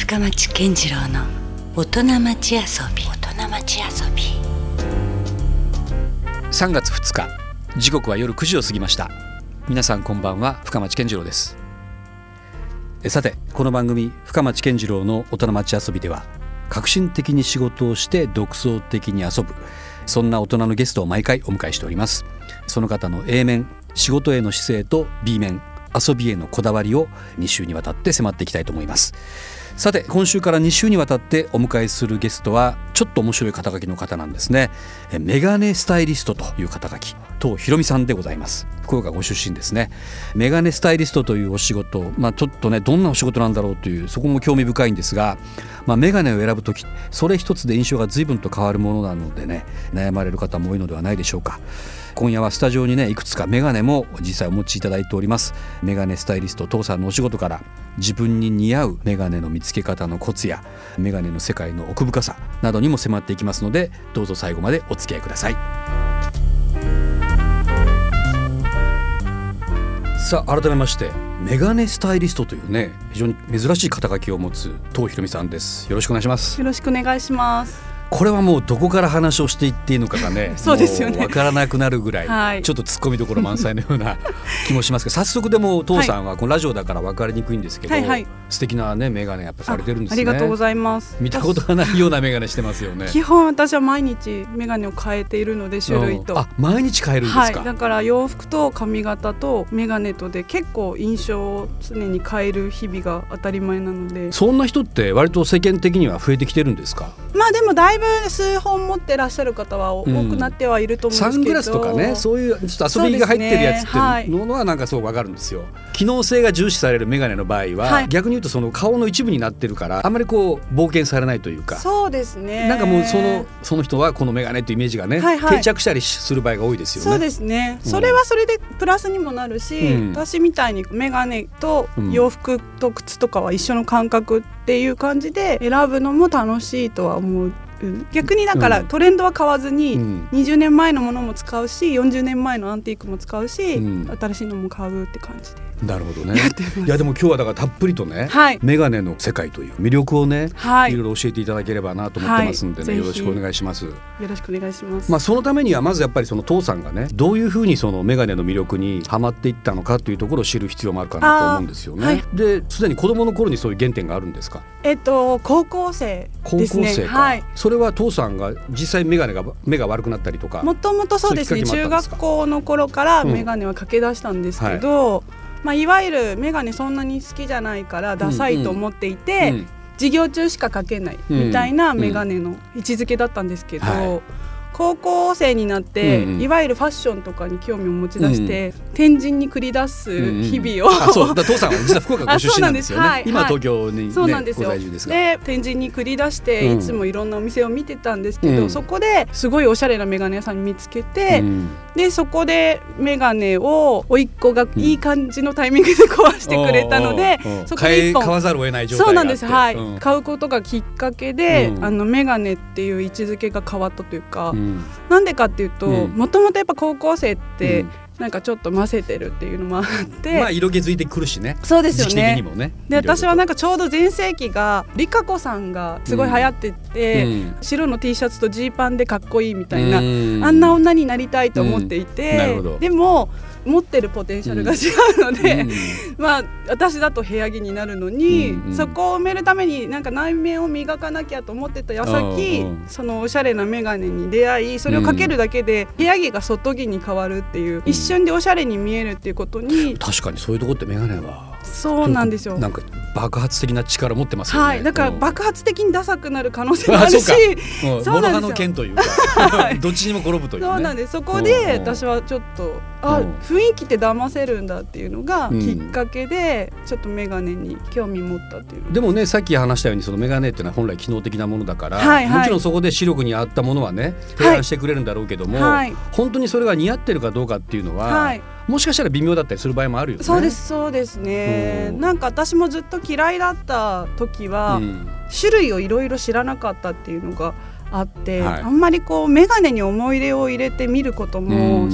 深町健次郎の大人町遊び。大人町遊び。3月2日時刻は夜9時を過ぎました。皆さんこんばんは深町健次郎です。えさてこの番組深町健次郎の大人町遊びでは革新的に仕事をして独創的に遊ぶそんな大人のゲストを毎回お迎えしております。その方の A 面仕事への姿勢と B 面遊びへのこだわりを2週にわたって迫っていきたいと思いますさて今週から2週にわたってお迎えするゲストはちょっと面白い肩書きの方なんですね。メガネスタイリストという肩書き当ひろみさんでございます。福岡ご出身ですね。メガネスタイリストというお仕事まあちょっとねどんなお仕事なんだろうというそこも興味深いんですがまあメガネを選ぶ時それ一つで印象が随分と変わるものなのでね悩まれる方も多いのではないでしょうか。今夜はスタジオにねいくつかメガネも実際お持ちいただいております。メガネスタイリスト父さんのお仕事から自分に似合うメガネの見つけ方のコツやメガネの世界の奥深さなどにも迫っていきますのでどうぞ最後までお付き合いください。さあ改めましてメガネスタイリストというね非常に珍しい肩書きを持つ東ひろみさんです。よろしくお願いします。よろしくお願いします。これはもうどこから話をしていっていいのかがね そうですよね。わからなくなるぐらい、はい。ちょっと突っ込みどころ満載のような気もしますけど早速でも父さんはこのラジオだから分かりにくいんですけど、はいはい素敵なね眼鏡やっぱされてるんですあねりがとうございます。見たことがないような眼鏡してますよね。基本私は毎日メガネを変えているので種類と。うん。あ毎日変えるんですか、はい。だから洋服と髪型とメガネとで結構印象を常に変える日々が当たり前なので。そんな人って割と世間的には増えてきてるんですか？まあでもだいぶ数本持ってらっしゃる方は多うん。くなってはいると思うんですけど、サングラスとかねそういうちょっと遊びが入ってるやつっていうのはなんかそうわかるんですよ。機能性が重視される眼鏡の場合は、はい。逆に言うとその顔の一部になってるからあんまりこう冒険されないというか。そうですね。なんかもうそのその人はこの眼鏡っていうイメージがね、はいはい。定着したりする場合が多いですよね。そうですね、うん。それはそれでプラスにもなるし、うん。私みたいにメガネと洋服と靴とかは一緒の感覚っていう感じで選ぶのも楽しいとは思う。逆にだからうん。トレンドは変わずに、うん。20年前のものも使うし40年前のアンティークも使うし、うん。新しいのも買うって感じでなるほどね。いやでも今日はだからたっぷりとね、はい。眼鏡の世界という魅力をね、、はい。いろいろ教えていただければなと思ってますんでね、はい。よろしくお願いします。よろしくお願いします、まあそのためにはまずやっぱりその父さんがねどういうふうにその眼鏡の魅力にはまっていったのかというところを知る必要もあるかなと思うんですよね。はい。ですでに子供の頃にそういう原点があるんですか？えっと高校生高校ですね。生か、はい。それは父さんが実際眼鏡が目が悪くなったりとかもともとそうですね。中学校の頃からうん。眼鏡はかけ出したんですけど、いまあ、いわゆる眼鏡そんなに好きじゃないからダサいと思っていて、うん授業中しかかけないみたいな眼鏡の位置づけだったんですけど、はい高校生になって、うんうん。いわゆるファッションとかに興味を持ち出して、天神に繰り出す日々を、あそう。だから父さんは実は福岡ご出身なんですよね。今東京に、ねそうなんですよ。で天神に繰り出して、うん。いつもいろんなお店を見てたんですけど、うん。そこですごいおしゃれな眼鏡屋さん見つけて、うん。でそこで眼鏡を甥っ子がいい感じのタイミングで壊してくれたので、そこで一本買わざるを得ない状態そうなんです。はい、うん。買うことがきっかけで、うん。あの眼鏡っていう位置づけが変わったというか、うんなんでかっていうとうん。もともとやっぱ高校生って、うん。なんかちょっとませてるっていうのもあって、まあ色気づいてくるしね。そうですよね。もね。で私はなんかかちょうど全盛期がリカ子さんがすごい流行ってて、うん。白の T シャツとジーパンでかっこいいみたいな、うん。あんな女になりたいと思っていうん。でも持ってるポテンシャルが違うので、うん。まあ私だと部屋着になるのに、うんうん。そこを埋めるためになんか内面を磨かなきゃと思ってた矢先、そのおしゃれな眼鏡に出会いそれをかけるだけで部屋着が外着に変わるっていう、一瞬でおしゃれに見えるっていうことに確かにそういうとこって眼鏡はそうなんですよ。なんか爆発的な力持ってますよね。はい、だからうん。爆発的にダサくなる可能性もあるし あそうか。の剣というか。どっちにも転ぶというね。そうなんです。そこうんでうん。私はちょっとあうん。雰囲気って騙せるんだっていうのがうん。きっかけでちょっと眼鏡に興味持ったっていうでもねさっき話したようにそのメガネっていうのは本来機能的なものだから、はいはい。もちろんそこで視力に合ったものはね提案してくれるんだろうけども、はい。本当にそれが似合ってるかどうかっていうのは、はい。もしかしたら微妙だったりする場合もあるよね。そうですそうですね。うん。なんか私もずっと嫌いだった時は、うん。種類をいろいろ知らなかったっていうのがあって、はい。あんまりこう眼鏡に思い入れを入れて見ることもうん。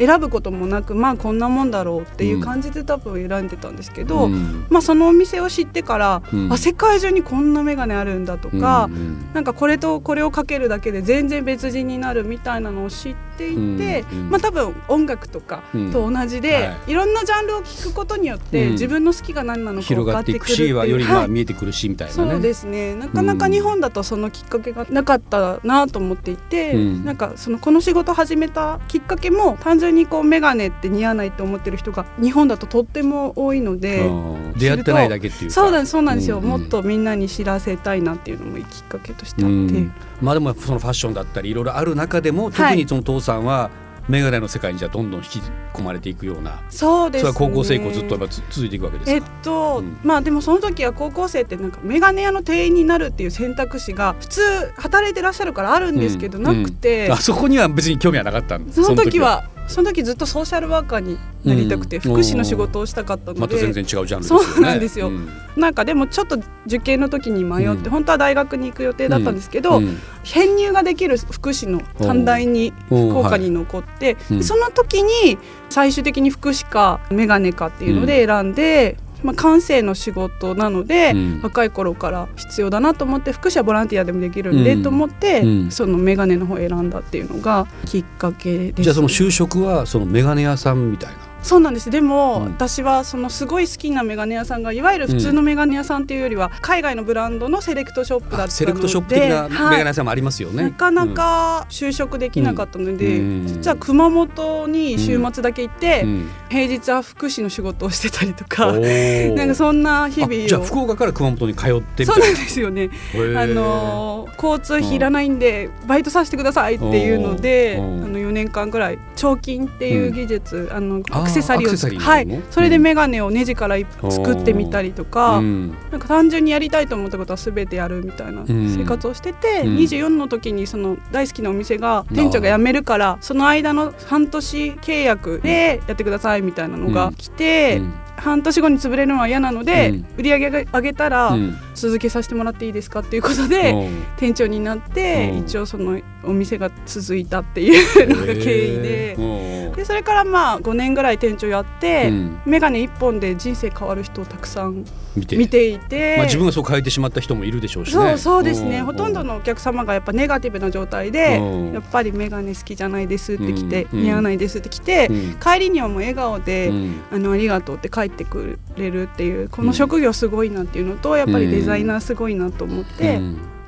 選ぶこともなくまあこんなもんだろうっていう感じで多分選んでたんですけど、まあ、そのお店を知ってから、あ世界中にこんな眼鏡あるんだとか、なんかこれとこれをかけるだけで全然別人になるみたいなのを知っていて、まあ、多分音楽とかと同じで、い、ろんなジャンルを聴くことによって、自分の好きが何なのか分かってくるっていうよりまあ見えてくるしみたいな、ね、そうですね。なかなか日本だとそのきっかけがなかったなと思っていて、うん、なんかそのこの仕事始めたきっかけも単純にこう眼鏡って似合わないって思ってる人が日本だととっても多いので出会ってないだけっていうそうなんそうなんですよ、うんうん、もっとみんなに知らせたいなっていうのもきっかけとしてあって、うん、まあでもそのファッションだったりいろいろある中でも特にその父さんは、はい眼鏡の世界にじゃどんどん引き込まれていくようなそうです、ね、それは高校生以降ずっとやっぱ続いていくわけですえっと、うん、まあでもその時は高校生ってなんか眼鏡屋の店員になるっていう選択肢が普通働いてらっしゃるからあるんですけど、うん、なくて、うん、あそこには別に興味はなかったんですその時はその時ずっとソーシャルワーカーになりたくて、福祉の仕事をしたかったのでまた全然違うジャンルですよね。そうなんですよ、うん、なんかでもちょっと受験の時に迷って、うん、本当は大学に行く予定だったんですけど、うん、編入ができる福祉の短大に福岡に残って、はい、その時に最終的に福祉か眼鏡かっていうので選んで、まあ、感性の仕事なので、うん、若い頃から必要だなと思って福祉はボランティアでもできるんで、うん、と思って、うん、その眼鏡の方を選んだっていうのがきっかけです、ね、じゃあその就職はその眼鏡屋さんみたいな？そうなんです。でも、うん、私はそのすごい好きなメガネ屋さんがいわゆる普通のメガネ屋さんっていうよりは、海外のブランドのセレクトショップだったのでセレクトショップ的なメガネ屋さんもありますよね、はい、なかなか就職できなかったので、うん、実は熊本に週末だけ行って、うん、平日は福祉の仕事をしてたりとか、なんかそんな日々じゃあ福岡から熊本に通ってそうなんですよね。あの交通費いらないんでバイトさせてくださいっていうのであの4年間ぐらい彫金っていう技術、あのアクセサリーを作はい、それで眼鏡をネジから作ってみたりとか、うん、なんか単純にやりたいと思ったことはすべてやるみたいな生活をしてて、うん、24の時にその大好きなお店が店長が辞めるからその間の半年契約でやってくださいみたいなのが来て。うん半年後に潰れるのは嫌なので、うん、売り上げ上げたら続けさせてもらっていいですかっていうことで、うん、店長になって、一応そのお店が続いたっていうのが経緯で。でそれからまあ5年ぐらい店長やって、うん、眼鏡一本で人生変わる人をたくさん見て。見ていて、まあ、自分がそう変えてしまった人もいるでしょうし、ね、そうそうですね、ほとんどのお客様がやっぱネガティブな状態で、やっぱり眼鏡好きじゃないですって来て、うん、似合わないですって来て、帰りにはもう笑顔で、あのありがとうって帰ってくれるっていうこの職業すごいなっていうのとやっぱりデザイナーすごいなと思って。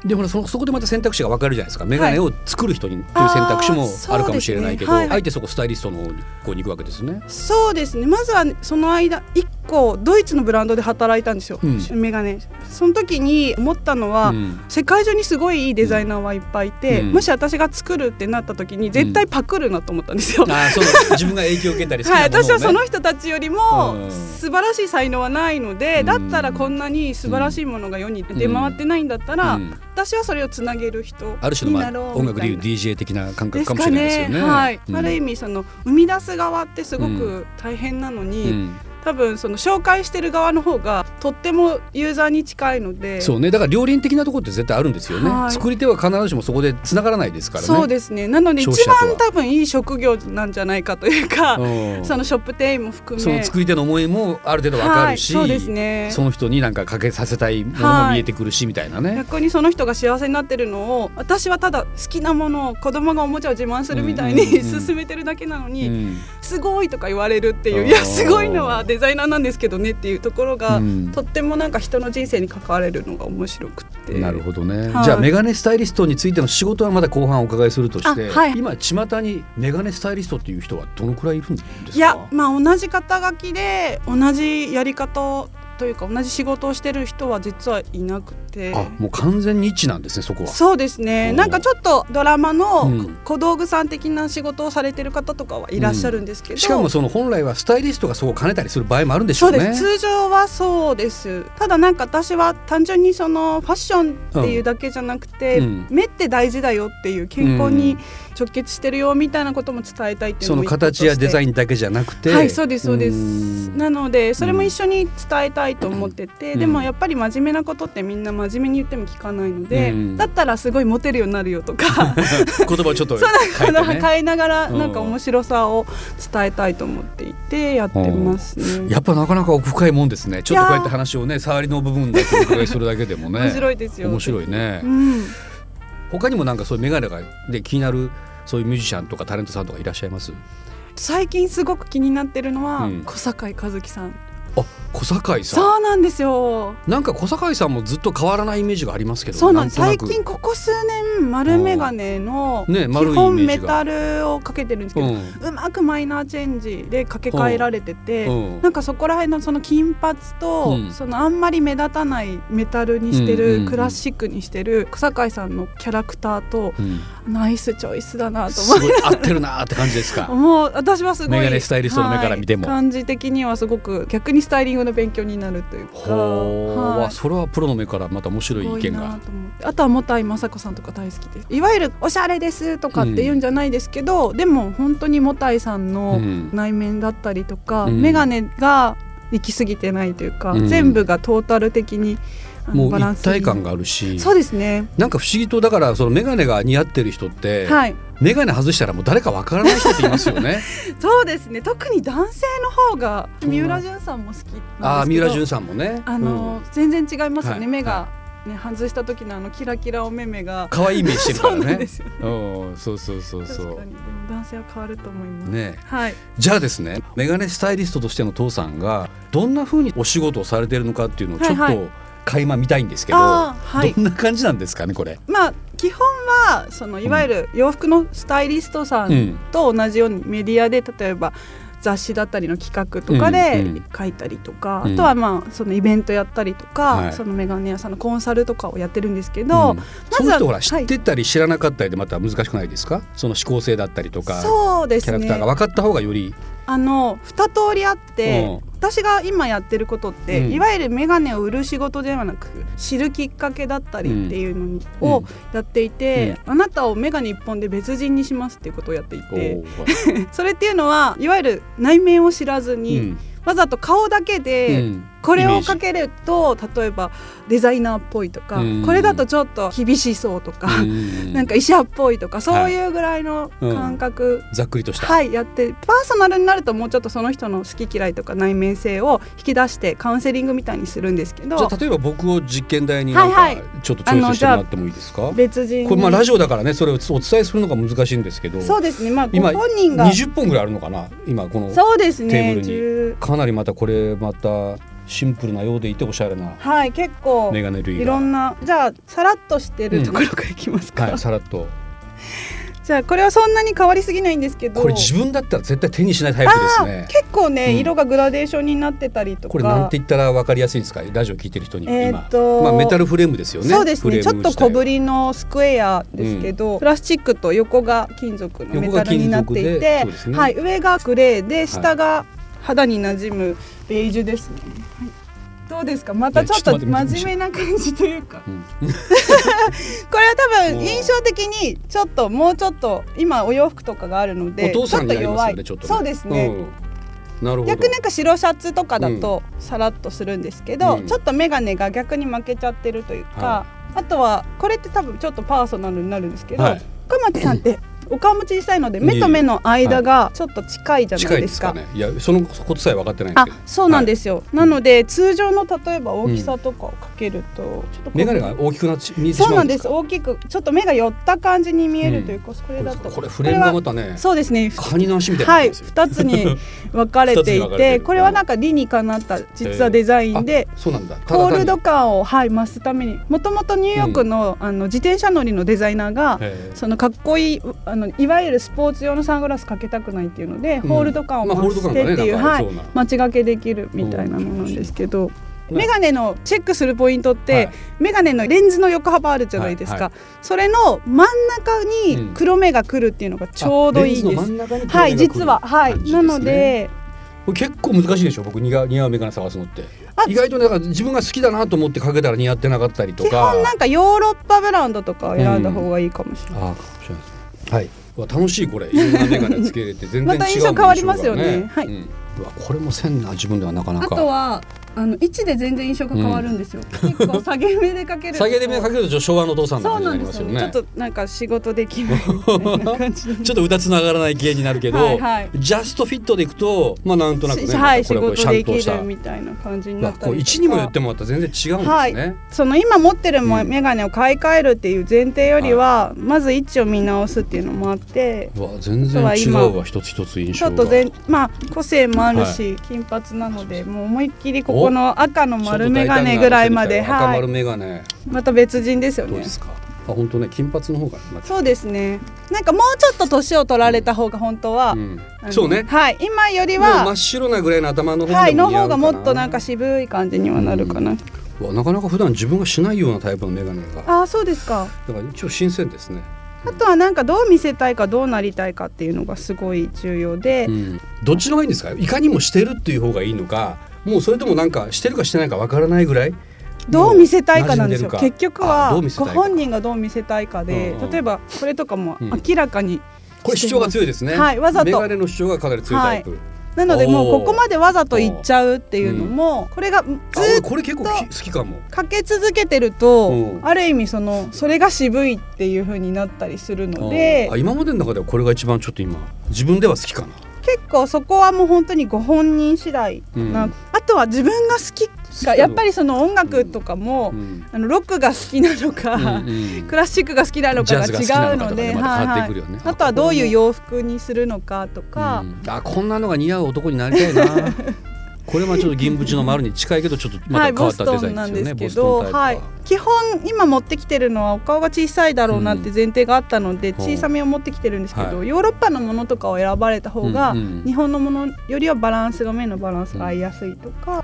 でもそそこでまた選択肢が分かるじゃないですか。眼鏡を作る人に、という選択肢もあるかもしれないけどあ、ね。はい、えてそこスタイリストの方に行くわけですね。そうですね。まずはその間構ドイツのブランドで働いたんですよ、うん、メガネ。その時に思ったのは、うん、世界中にすごいいいデザイナーはいっぱいいて、うん、もし私が作るってなった時に絶対パクるなと思ったんですよ、あそう。自分が影響を受けたり、ね、はい、私はその人たちよりも素晴らしい才能はないので、だったらこんなに素晴らしいものが世に出回ってないんだったら、私はそれをつなげる人ある種の、まあ、音楽でいう DJ 的な感覚かもしれないですよね。ね。はい。ある意味その生み出す側ってすごく大変なのに、多分その紹介してる側の方がとってもユーザーに近いので。そうね。だから両輪的なところって絶対あるんですよね、はい、作り手は必ずしもそこでつながらないですからね。そうですね。なので一番多分いい職業なんじゃないかというか そのショップ店員も含め。その作り手の思いもある程度わかるし、はい、そうですね。その人になんかかけさせたいものも見えてくるし、みたいなね。逆にその人が幸せになってるのを私はただ好きなものを子供がおもちゃを自慢するみたいに、進めてるだけなのに、うん、すごいとか言われるっていういやすごいのはデザイナーなんですけどどねっていうところが、うん、とってもなんか人の人生に関われるのが面白くて。なるほどね、はい、じゃあメガネスタイリストについての仕事はまだ後半お伺いするとして、はい、今巷にメガネスタイリストっていう人はどのくらいいるんですか？いやまあ同じ肩書きで同じやり方というか同じ仕事をしてる人は実はいなくて。あもう完全に一致なんですねそこは。そうですね。なんかちょっとドラマの小道具さん的な仕事をされてる方とかはいらっしゃるんですけど、うん、しかもその本来はスタイリストがそう兼ねたりする場合もあるんでしょうね。そうです。通常はそうです。ただなんか私は単純にそのファッションっていうだけじゃなくて、うん、目って大事だよっていう健康に直結してるよみたいなことも伝えたいっていうその形やデザインだけじゃなくて。はいそうですそうです。なのでそれも一緒に伝えたいいと思ってて、でもやっぱり真面目なことってみんな真面目に言っても聞かないので、だったらすごいモテるようになるよとか。言葉をちょっと変え,、ね、変えながらなんか面白さを伝えたいと思っていてやってますね。やっぱなかなか奥深いもんですね。ちょっとこうやって話をね触りの部分だけお伺いするだけでもね。面白いですよ。面白いね。うん、他にもなんかそういう眼鏡がで気になるそういうミュージシャンとかタレントさんとかいらっしゃいます？最近すごく気になってるのは、うん、小堺一樹さんあ小堺さん。そうなんですよ。なんか小堺さんもずっと変わらないイメージがありますけどそうなんです。最近ここ数年丸眼鏡の基本メタルをかけてるんですけど、ねうん、うまくマイナーチェンジで掛け替えられてて、うん、なんかそこら辺のその金髪と、うん、そのあんまり目立たないメタルにしてる、クラシックにしてる小堺さんのキャラクターと、ナイスチョイスだなと思って合ってるなって感じですか。もう私はすごいメガネスタイリストの目から見ても、はい、感じ的にはすごく逆にスタイリングの勉強になるというか、はい、それはプロの目からまた面白い意見が。あとはもたいまさこさんとか大好きで。すいわゆるおしゃれですとかって言うんじゃないですけど、うん、でも本当にもたいさんの内面だったりとか、うん、眼鏡が行き過ぎてないというか、うん、全部がトータル的にもう一体感があるし。そうですね。なんか不思議とだからその眼鏡が似合ってる人って、はい、眼鏡外したらもう誰かわからない人っていますよね。そうですね。特に男性の方が三浦淳さんも好きあ三浦淳さんもね。あの、うん、全然違いますよね、はい、目が、ね、外した時のあのキラキラお目目が。可愛い目してるからね。そう。そうそうそうそう。男性は変わると思います。ね、はい。じゃあですね、メガネスタイリストとしての父さんがどんな風にお仕事をされているのかっていうのをちょっと、垣間見たいんですけど、はい、どんな感じなんですかねこれ？まあ基本はそのいわゆる洋服のスタイリストさんと同じようにメディアで例えば雑誌だったりの企画とかで書いたりとか、うん。うん、あとはまあそのイベントやったりとか、はい、そのメガネ屋さんのコンサルとかをやってるんですけど、うん、まずはほら知ってたり知らなかったりでまた難しくないですか、その指向性だったりとかそうです、ね、キャラクターが分かった方がよりあの2通りあって、私が今やってることって、うん、いわゆる眼鏡を売る仕事ではなく知るきっかけだったりっていうのをやっていて、うん、あなたを眼鏡一本で別人にしますっていうことをやっていて それっていうのはいわゆる内面を知らずに、わざと顔だけで、これをかけると例えばデザイナーっぽいとか、これだとちょっと厳しそうとか、なんか医者っぽいとかそういうぐらいの感覚、はいうん、ざっくりとした。はいやってパーソナルになるともうちょっとその人の好き嫌いとか内面性を引き出してカウンセリングみたいにするんですけどじゃあ例えば僕を実験台になんかちょっとチョイスしてもらってもいいですか、はいはい、別人これまあラジオだからねそれをお伝えするのが難しいんですけどそうですね。まあ今本人が。20本ぐらいあるのかな？今このそうですね。テーブルに。かなりまたこれまたシンプルなようでいておしゃれなはい結構メガネ類いろんなじゃあさらっとしてるところからいきますか、うん、はいさらっと。じゃあこれはそんなに変わりすぎないんですけど。これ自分だったら絶対手にしないタイプですね。結構ね、うん、色がグラデーションになってたりとか。これなんて言ったら分かりやすいんですか？ラジオ聞いてる人にえー、っとまあメタルフレームですよね。そうですねちょっと小ぶりのスクエアですけど、うん、プラスチックと横が金属のメタルになっていて、ね、はい、上がグレーで下が肌に馴染むベージュですね、はい。どうですか？またちょっと真面目な感じというか、うん、これは多分印象的にちょっともうちょっと今お洋服とかがあるのでちょっと弱い、ね、そうですね、うん、なるほど。逆なんか白シャツとかだとさらっとするんですけど、うん、ちょっと眼鏡が逆に負けちゃってるというか、はい、あとはこれって多分ちょっとパーソナルになるんですけど、はい、深町さんってお顔も小さいので目と目の間がちょっと近いじゃないですか。ね、いやそのことさえ分かってないあそうなんですよ。はい、なので通常の例えば大きさとかをかけると、うん、ちょっと眼鏡が大きくなって見えてそうなんです。大きくちょっと目が寄った感じに見えるというか、うん、これだと。これフレームがまたねそうですねカニの足みたいなはい。二つに分かれていてこれはなんか理にかなった実はデザインで、そうなんだ。ホールド感をはい増すためにもともとニューヨークの,、あの自転車乗りのデザイナーがそのかっこいいあのいわゆるスポポーツ用のサングラスかけたくないっていうので、ホールド感を増してっていう、はい、待ちがけできるみたいなのなんですけど。メガネのチェックするポイントって、はい、メガネのレンズの横幅あるじゃないですか、はいはい、それの真ん中に黒目が来るっていうのがちょうどいいです。はい実は。はい、なので結構難しいでしょ僕似合うメガネ探すのって。意外とだから自分が好きだなと思ってかけたら似合ってなかったりとか基本なんかヨーロッパブランドとか選んだ方がいいかもしれない、うん、はい。楽しいこれ。いろんな眼鏡つけれて全然違う また印象変わりますよね、はい、うん、これもせんな自分ではなかなか。あとはあの位置で全然印象が変わるんですよ、うん、結構下げ目でかける下げ目でかけると昭和のお父さんの感じになりますよね、ね、ちょっとなんか仕事できない ちょっと歌つながらない系になるけど、はいはい、ジャストフィットでいくとまあなんとなくねはい仕事できるみたいな感じになったり位置にもよってもまた全然違うんですね、はい、その今持ってる眼鏡を買い替えるっていう前提よりは、まず位置を見直すっていうのもあって。わ全然違うわ。一つ一つ印象ちょっと全まあ個性もあるし、金髪なのでもう思いっきりここの赤の丸眼鏡ぐらいまで赤丸眼鏡、はい、また別人ですよね。あ本当ね金髪の方がそうですね。なんかもうちょっと年を取られた方が本当は、うん、そうね。はい。今よりは真っ白なぐらいの頭の方がはいの方がもっとなんか渋い感じにはなるかな、うん、なかなか普段自分がしないようなタイプの眼鏡が。あそうですか。だから一応新鮮ですね。あとはなんかどう見せたいかどうなりたいかっていうのがすごい重要で、うん、どっちの方がいいんですか？いかにもしてるっていう方がいいのかもうそれともなんかしてるかしてないかわからないぐらいどう見せたいかなんですよ。結局はご本人がどう見せたいかで、例えばこれとかも明らかに、これ主張が強いですね。はいわざと。メガネの主張がかなり強いタイプ、はい。なのでもうここまでわざと言っちゃうっていうのもこれがずっとこれ結構好きかも。かけ続けてるとある意味そのそれが渋いっていう風になったりするので。今までの中ではこれが一番ちょっと今自分では好きかな結構そこはもう本当にご本人次第な、うん、あとは自分が好きかやっぱりその音楽とかも、うん、あのロックが好きなのか、うんうん、クラシックが好きなのかが違うので、あとはどういう洋服にするのかとか、あこんなのが似合う男になりたいな これはちょっと銀縁の丸に近いけどちょっとまた変わったデザインですよね、けど、はい、基本今持ってきてるのはお顔が小さいだろうなって前提があったので、うん、小さめを持ってきてるんですけど、はい、ヨーロッパのものとかを選ばれた方が、日本のものよりはバランスが目のバランスが合いやすいとか、うん、あ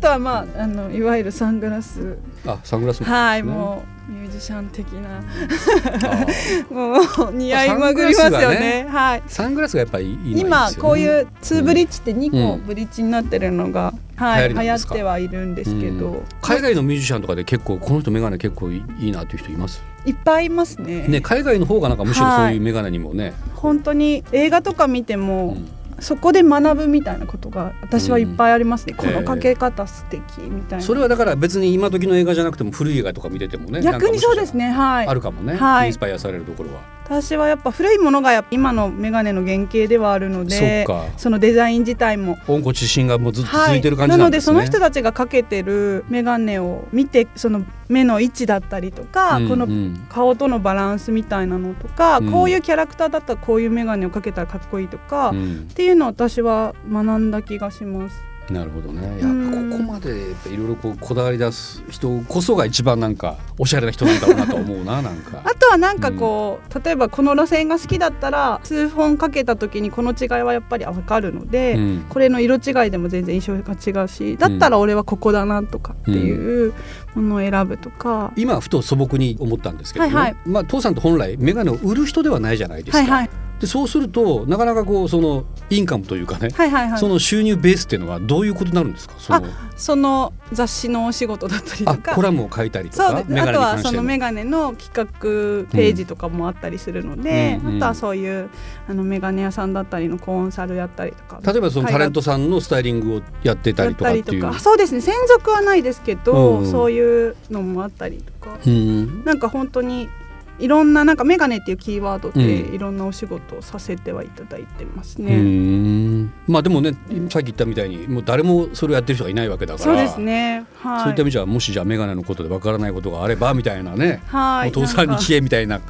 とはまああのいわゆるサングラス。あサングラス、ね、はいもうミュージシャン的な。もう似合いまくりますよね、ね、はい。サングラスがやっぱりいい、ね、今こういうツーブリッジって2個ブリッジになってるのが、うん、はい流行ってはいるんですけど、うん、海外のミュージシャンとかで結構この人眼鏡結構いいなっていう人います？いっぱいいますね。ね海外の方がなんかむしろそういう眼鏡にもね、はい、本当に映画とか見ても、うんそこで学ぶみたいなことが私はいっぱいありますね、うん、このかけ方素敵みたいな、それはだから別に今時の映画じゃなくても古い映画とか見ててもね逆にそうですね。はい。あるかもね、はい、インスパイアされるところは私はやっぱ古いものが今の眼鏡の原型ではあるのでそのデザイン自体も。温故知新がもうずっと続いてる感じなんですね、はい、なのでその人たちがかけてる眼鏡を見てその目の位置だったりとか、うんうん、この顔とのバランスみたいなのとか、うん、こういうキャラクターだったらこういう眼鏡をかけたらかっこいいとか、うん、っていうのを私は学んだ気がします。なるほどね。やっぱここまでいろいろこうこだわり出す人こそが一番なんかおしゃれな人なんだろうなと思うな なんか。あとはなんかこう、うん、例えばこの路線が好きだったら数本かけた時にこの違いはやっぱり分かるので、うん、これの色違いでも全然印象が違うしだったら俺はここだなとかっていうものを選ぶとか、うん、今ふと素朴に思ったんですけど、ね、はいはい、まあ父さんと本来眼鏡を売る人ではないじゃないですか。はいはいでそうするとなかなかこうそのインカムというかね、はいはいはい、その収入ベースっていうのはどういうことになるんですか？そのその雑誌のお仕事だったりとか。コラムを書いたりとかあとはその眼鏡の企画ページとかもあったりするので、うん、あとはそういうあの眼鏡屋さんだったりのコンサルやったりとか例えばそのタレントさんのスタイリングをやってたりとかっていう。そうですね。専属はないですけど、うん、そういうのもあったりとか、うん、なんか本当にいろんななんかメガネっていうキーワードでいろんなお仕事をさせてはいただいてますね。うんまあでもねさっき言ったみたいにもう誰もそれをやってる人がいないわけだからそうですね、はい、そういった意味じゃもしじゃあメガネのことでわからないことがあればみたいなね、はい、お父さんに消えみたいな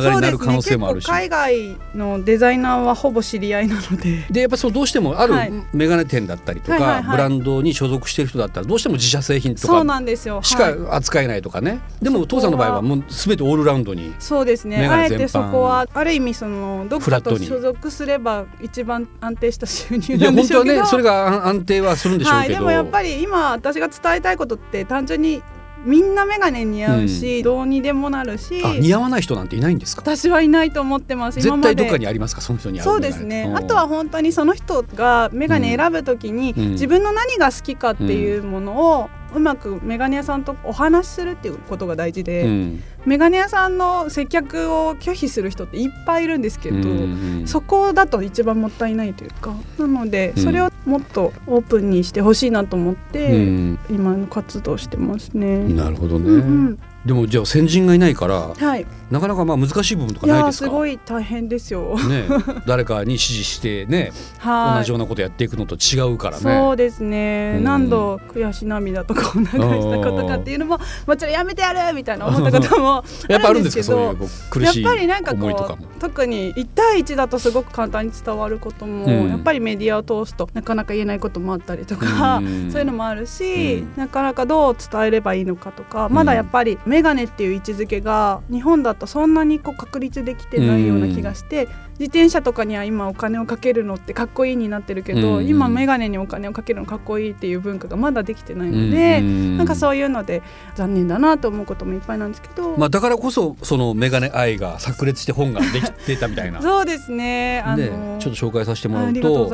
流れになる可能性もあるし、ね、海外のデザイナーはほぼ知り合いなので。でやっぱそうどうしてもあるメガネ店だったりとか、ブランドに所属してる人だったらどうしても自社製品とかしか扱えないとかね。でもお父さんの場合はもう全てオールラウンドにそうですね。あえてそこはある意味そのどこかと所属すれば一番安定した収入なんでしょうけど。いや本当はねそれが安定はするんでしょうけど、はい、でもやっぱり今私が伝えたいことって単純にみんな眼鏡似合うし、うん、どうにでもなるし似合わない人なんていないんですか？私はいないと思ってます。絶対どっかにありますか？その人にそうですね。あとは本当にその人が眼鏡選ぶときに、うん、自分の何が好きかっていうものをうまくメガネ屋さんとお話しするっていうことが大事で、うん、メガネ屋さんの接客を拒否する人っていっぱいいるんですけど、うんうん、そこだと一番もったいないというか。なのでそれをもっとオープンにしてほしいなと思って、うん、今の活動してますね。なるほどね、うんうんでもじゃあ先人がいないから、はい、なかなかまあ難しい部分とかないですか？すごい大変ですよ、ね、誰かに指示してね、はい、同じようなことやっていくのと違うからね。そうですね、うん、何度悔し涙とかを流したことかっていうのももちろんやめてやるみたいな思ったこともやっぱあるんですけどやっぱりなんかこう特に1対1だとすごく簡単に伝わることも、うん、やっぱりメディアを通すとなかなか言えないこともあったりとか、うん、そういうのもあるし、なかなかどう伝えればいいのかとかまだやっぱり眼鏡っていう位置づけが日本だとそんなにこう確立できてないような気がして、自転車とかには今お金をかけるのってかっこいいになってるけど、今眼鏡にお金をかけるのかっこいいっていう文化がまだできてないので、なんかそういうので残念だなと思うこともいっぱいなんですけど、まあ、だからこそその眼鏡愛が炸裂して本ができてたみたいな。そうですね。あのちょっと紹介させてもらうと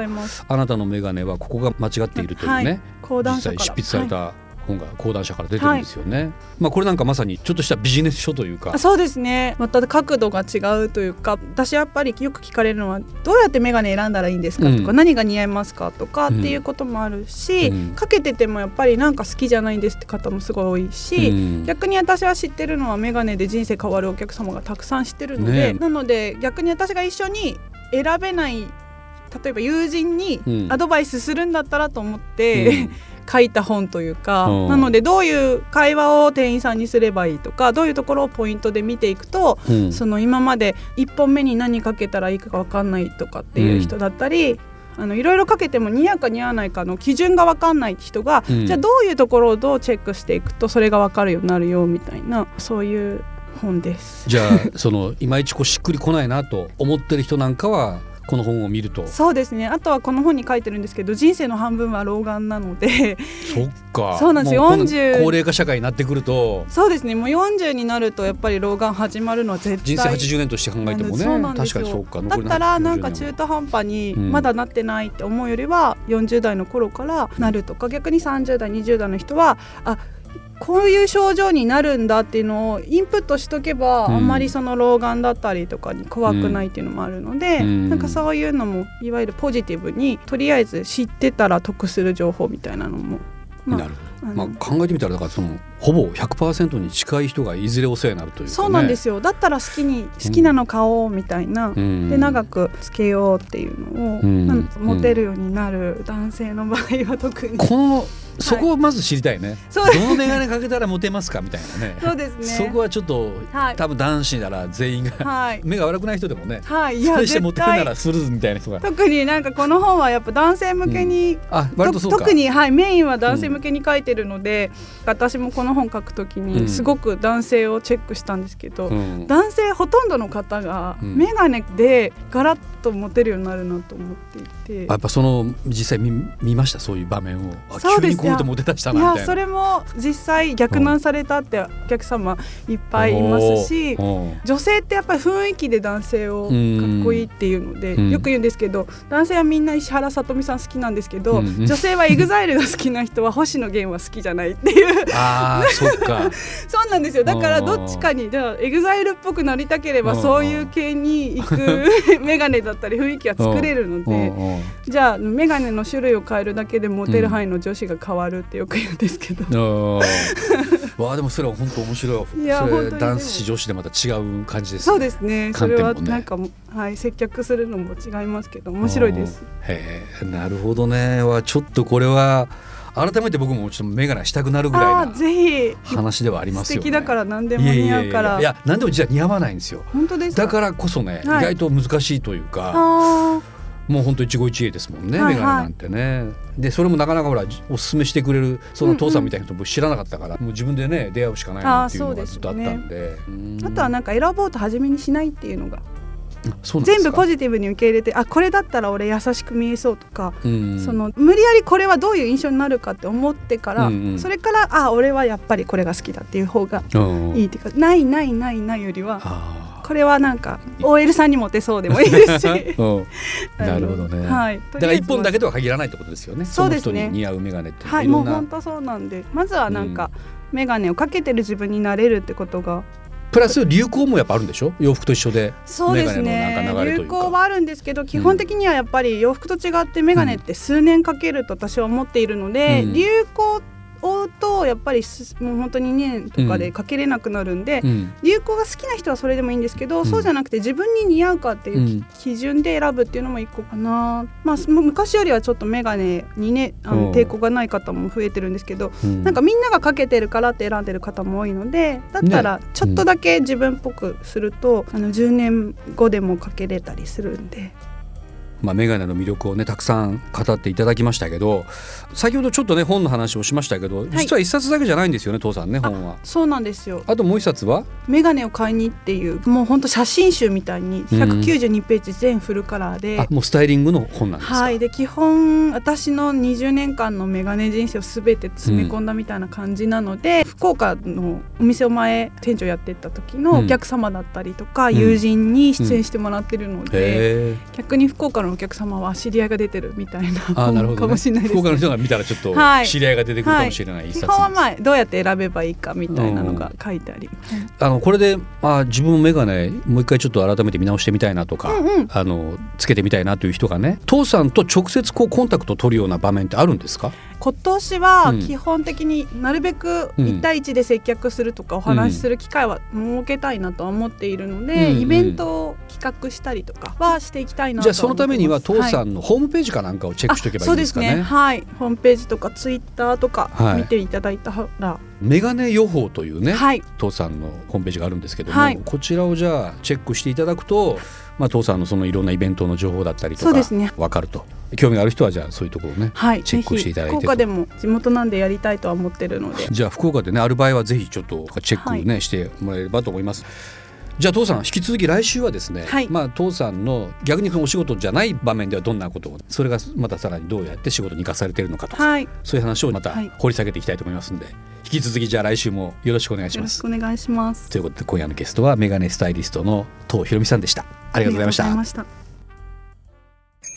あなたの眼鏡はここが間違っているというね、はい、実際執筆された、はい本が講談社から出てるんですよね、はい、まあこれなんかまさにちょっとしたビジネス書というか。そうですね。また角度が違うというか私やっぱりよく聞かれるのはどうやって眼鏡選んだらいいんですかとか、うん、何が似合いますかとかっていうこともあるし、うん、かけててもやっぱりなんか好きじゃないんですって方もすごい多いし、うん、逆に私は知ってるのは眼鏡で人生変わるお客様がたくさん知ってるので、ね、なので逆に私が一緒に選べない例えば友人にアドバイスするんだったらと思って、うん、書いた本というか、うん、なのでどういう会話を店員さんにすればいいとかどういうところをポイントで見ていくと、うん、その今まで1本目に何かけたらいいか分かんないとかっていう人だったり、あのいろいろかけても似合うか似合わないかの基準が分かんない人が、じゃあどういうところをどうチェックしていくとそれが分かるようになるよみたいなそういう本です。じゃあそのいまいちこうしっくりこないなと思ってる人なんかはこの本を見ると。そうですね。あとはこの本に書いてるんですけど人生の半分は老眼なので。そっか。そうなんですよ。40高齢化社会になってくると。そうですね。もう40になるとやっぱり老眼始まるのは絶対。人生80年として考えてもね。確かにそうか。だったらなんか中途半端にまだなってないって思うよりは40代の頃からなるとか、うん、逆に30代20代の人はあこういう症状になるんだっていうのをインプットしとけば、うん、あんまりその老眼だったりとかに怖くないっていうのもあるので、うん、なんかそういうのもいわゆるポジティブにとりあえず知ってたら得する情報みたいなのも、まあ、なるまあ、考えてみたらだからそのほぼ100%に近い人がいずれお世話になるという、ね、そうなんですよ。だったら好きに好きなの買おうみたいな、うん、で長くつけようっていうのを、うん、持てるようになる男性の場合は特に。このそこをまず知りたいね、はい、どの眼鏡かけたらモテますかみたいなね。そうですね。そこはちょっと、はい、多分男子なら全員が、はい、目が悪くない人でもね、はい、いやそしてモテるならするみたいな人が。特になんかこの本はやっぱ男性向けに、うん、あ割と特に、はい、メインは男性向けに書いてるので、うん、私もこの本書くときにすごく男性をチェックしたんですけど、うん、男性ほとんどの方が眼鏡でガラッとモテるようになるなと思っていて、やっぱその実際見見ましたそういう場面を。そうです急にこうモテ出したなやそれも実際逆難されたってお客様いっぱいいますし女性ってやっぱり雰囲気で男性をかっこいいっていうのでよく言うんですけど男性はみんな石原さとみさん好きなんですけど女性は EXILE が好きな人は星野源は好きじゃないっていう。あそっか。そうなんですよ。だからどっちかにじゃあ EXILE っぽくなりたければそういう系に行く 眼鏡だったり雰囲気は作れるのでじゃあ眼鏡の種類を変えるだけでモテる範囲の女子が変わるってよく言うんですけど。わあでもそれは本当面白い。いや男子女子でまた違う感じです、ね、そうですね。それはなんかはい接客するのも違いますけど面白いです。へえなるほどね。はちょっとこれは。改めて僕もちょっと眼鏡したくなるぐらいな話ではありますよ、ね、素敵だから何でも似合うから。いや何でも実は似合わないんですよ。本当ですだからこそね、はい、意外と難しいというかもう本当一期一会ですもんね、はいはい、眼鏡なんてね。でそれもなかなかほらおすすめしてくれるその父さんみたいな人も知らなかったから、うんうん、もう自分でね出会うしかないなっていうのがずっとあったんで。あ、ね、あとはなんか選ぼうと初めにしないっていうのが全部ポジティブに受け入れてあこれだったら俺優しく見えそうとか、うん。うん、その無理やりこれはどういう印象になるかって思ってから、うんうん、それからあ俺はやっぱりこれが好きだっていう方がいいっていうか、うん、ないないないないよりはこれはなんか OL さんにモテそうでもいいですし。なるほどね、はい、だから一本だけとは限らないってことですよね。そうですね。似合う眼鏡ってはいもう本当そうなんで。まずはなんか、眼鏡をかけてる自分になれるってことがプラス流行もやっぱあるんでしょ？洋服と一緒で。そうですね。流行はあるんですけど基本的にはやっぱり洋服と違って眼鏡って数年かけると私は思っているので、うん、流行追うとやっぱりもう本当に2年とかでかけれなくなるんで、うん、流行が好きな人はそれでもいいんですけど、うん、そうじゃなくて自分に似合うかっていう基準で選ぶっていうのも一個かな、まあ、昔よりはちょっと眼鏡にねあの抵抗がない方も増えてるんですけど、うん、なんかみんながかけてるからって選んでる方も多いのでだったらちょっとだけ自分っぽくすると、あの10年後でもかけれたりするんで。まあ、メガネの魅力をねたくさん語っていただきましたけど先ほどちょっとね本の話をしましたけど、はい、実は一冊だけじゃないんですよね父さんね本は。そうなんですよ。あともう一冊は？メガネを買いにっていうもう本当写真集みたいに192ページ全フルカラーで、うん、もうスタイリングの本なんですはい。で基本私の20年間のメガネ人生をすべて詰め込んだみたいな感じなので、うん、福岡のお店を前店長やってた時のお客様だったりとか、うん、友人に出演してもらってるので、逆に福岡のお客様は知り合いが出てるみたいなあなるほど、ね、かもしれないです、ね、福岡の人が見たらちょっと知り合いが出てくるかもしれないはいはい、基本はまあどうやって選べばいいかみたいなのが書いてあり、うん、あのこれで、まあ、自分も眼鏡もう一回ちょっと改めて見直してみたいなとか、うんうん、あのつけてみたいなという人がね父さんと直接こうコンタクトを取るような場面ってあるんですか？今年は基本的になるべく1対1で接客するとかお話しする機会は設けたいなとは思っているので、イベントを企画したりとかはしていきたいなじゃあそのためには父さんのホームページかなんかをチェックしておけばいいですかね。はい、そうですね。はい。ホームページとかツイッターとか見ていただいたら、はい、メガネ予報というね、はい、父さんのホームページがあるんですけども、はい、こちらをじゃあチェックしていただくとまあ、父さんのそのいろんなイベントの情報だったりとか分かると、興味がある人はじゃあそういうところをね、はい、チェックしていただいて福岡でも地元なんでやりたいとは思ってるので。じゃあ福岡でねある場合はぜひちょっとチェックね、はい、してもらえればと思います。じゃあ父さん引き続き来週はですね、はい、まあ父さんの逆にお仕事じゃない場面ではどんなことをそれがまたさらにどうやって仕事に生かされているのかとか、はい、そういう話をまた掘り下げていきたいと思いますんで、引き続きじゃあ来週もよろしくお願いします。お願いしますということで今夜のゲストはメガネスタイリストの東ひろみさんでした。ありがとうございました。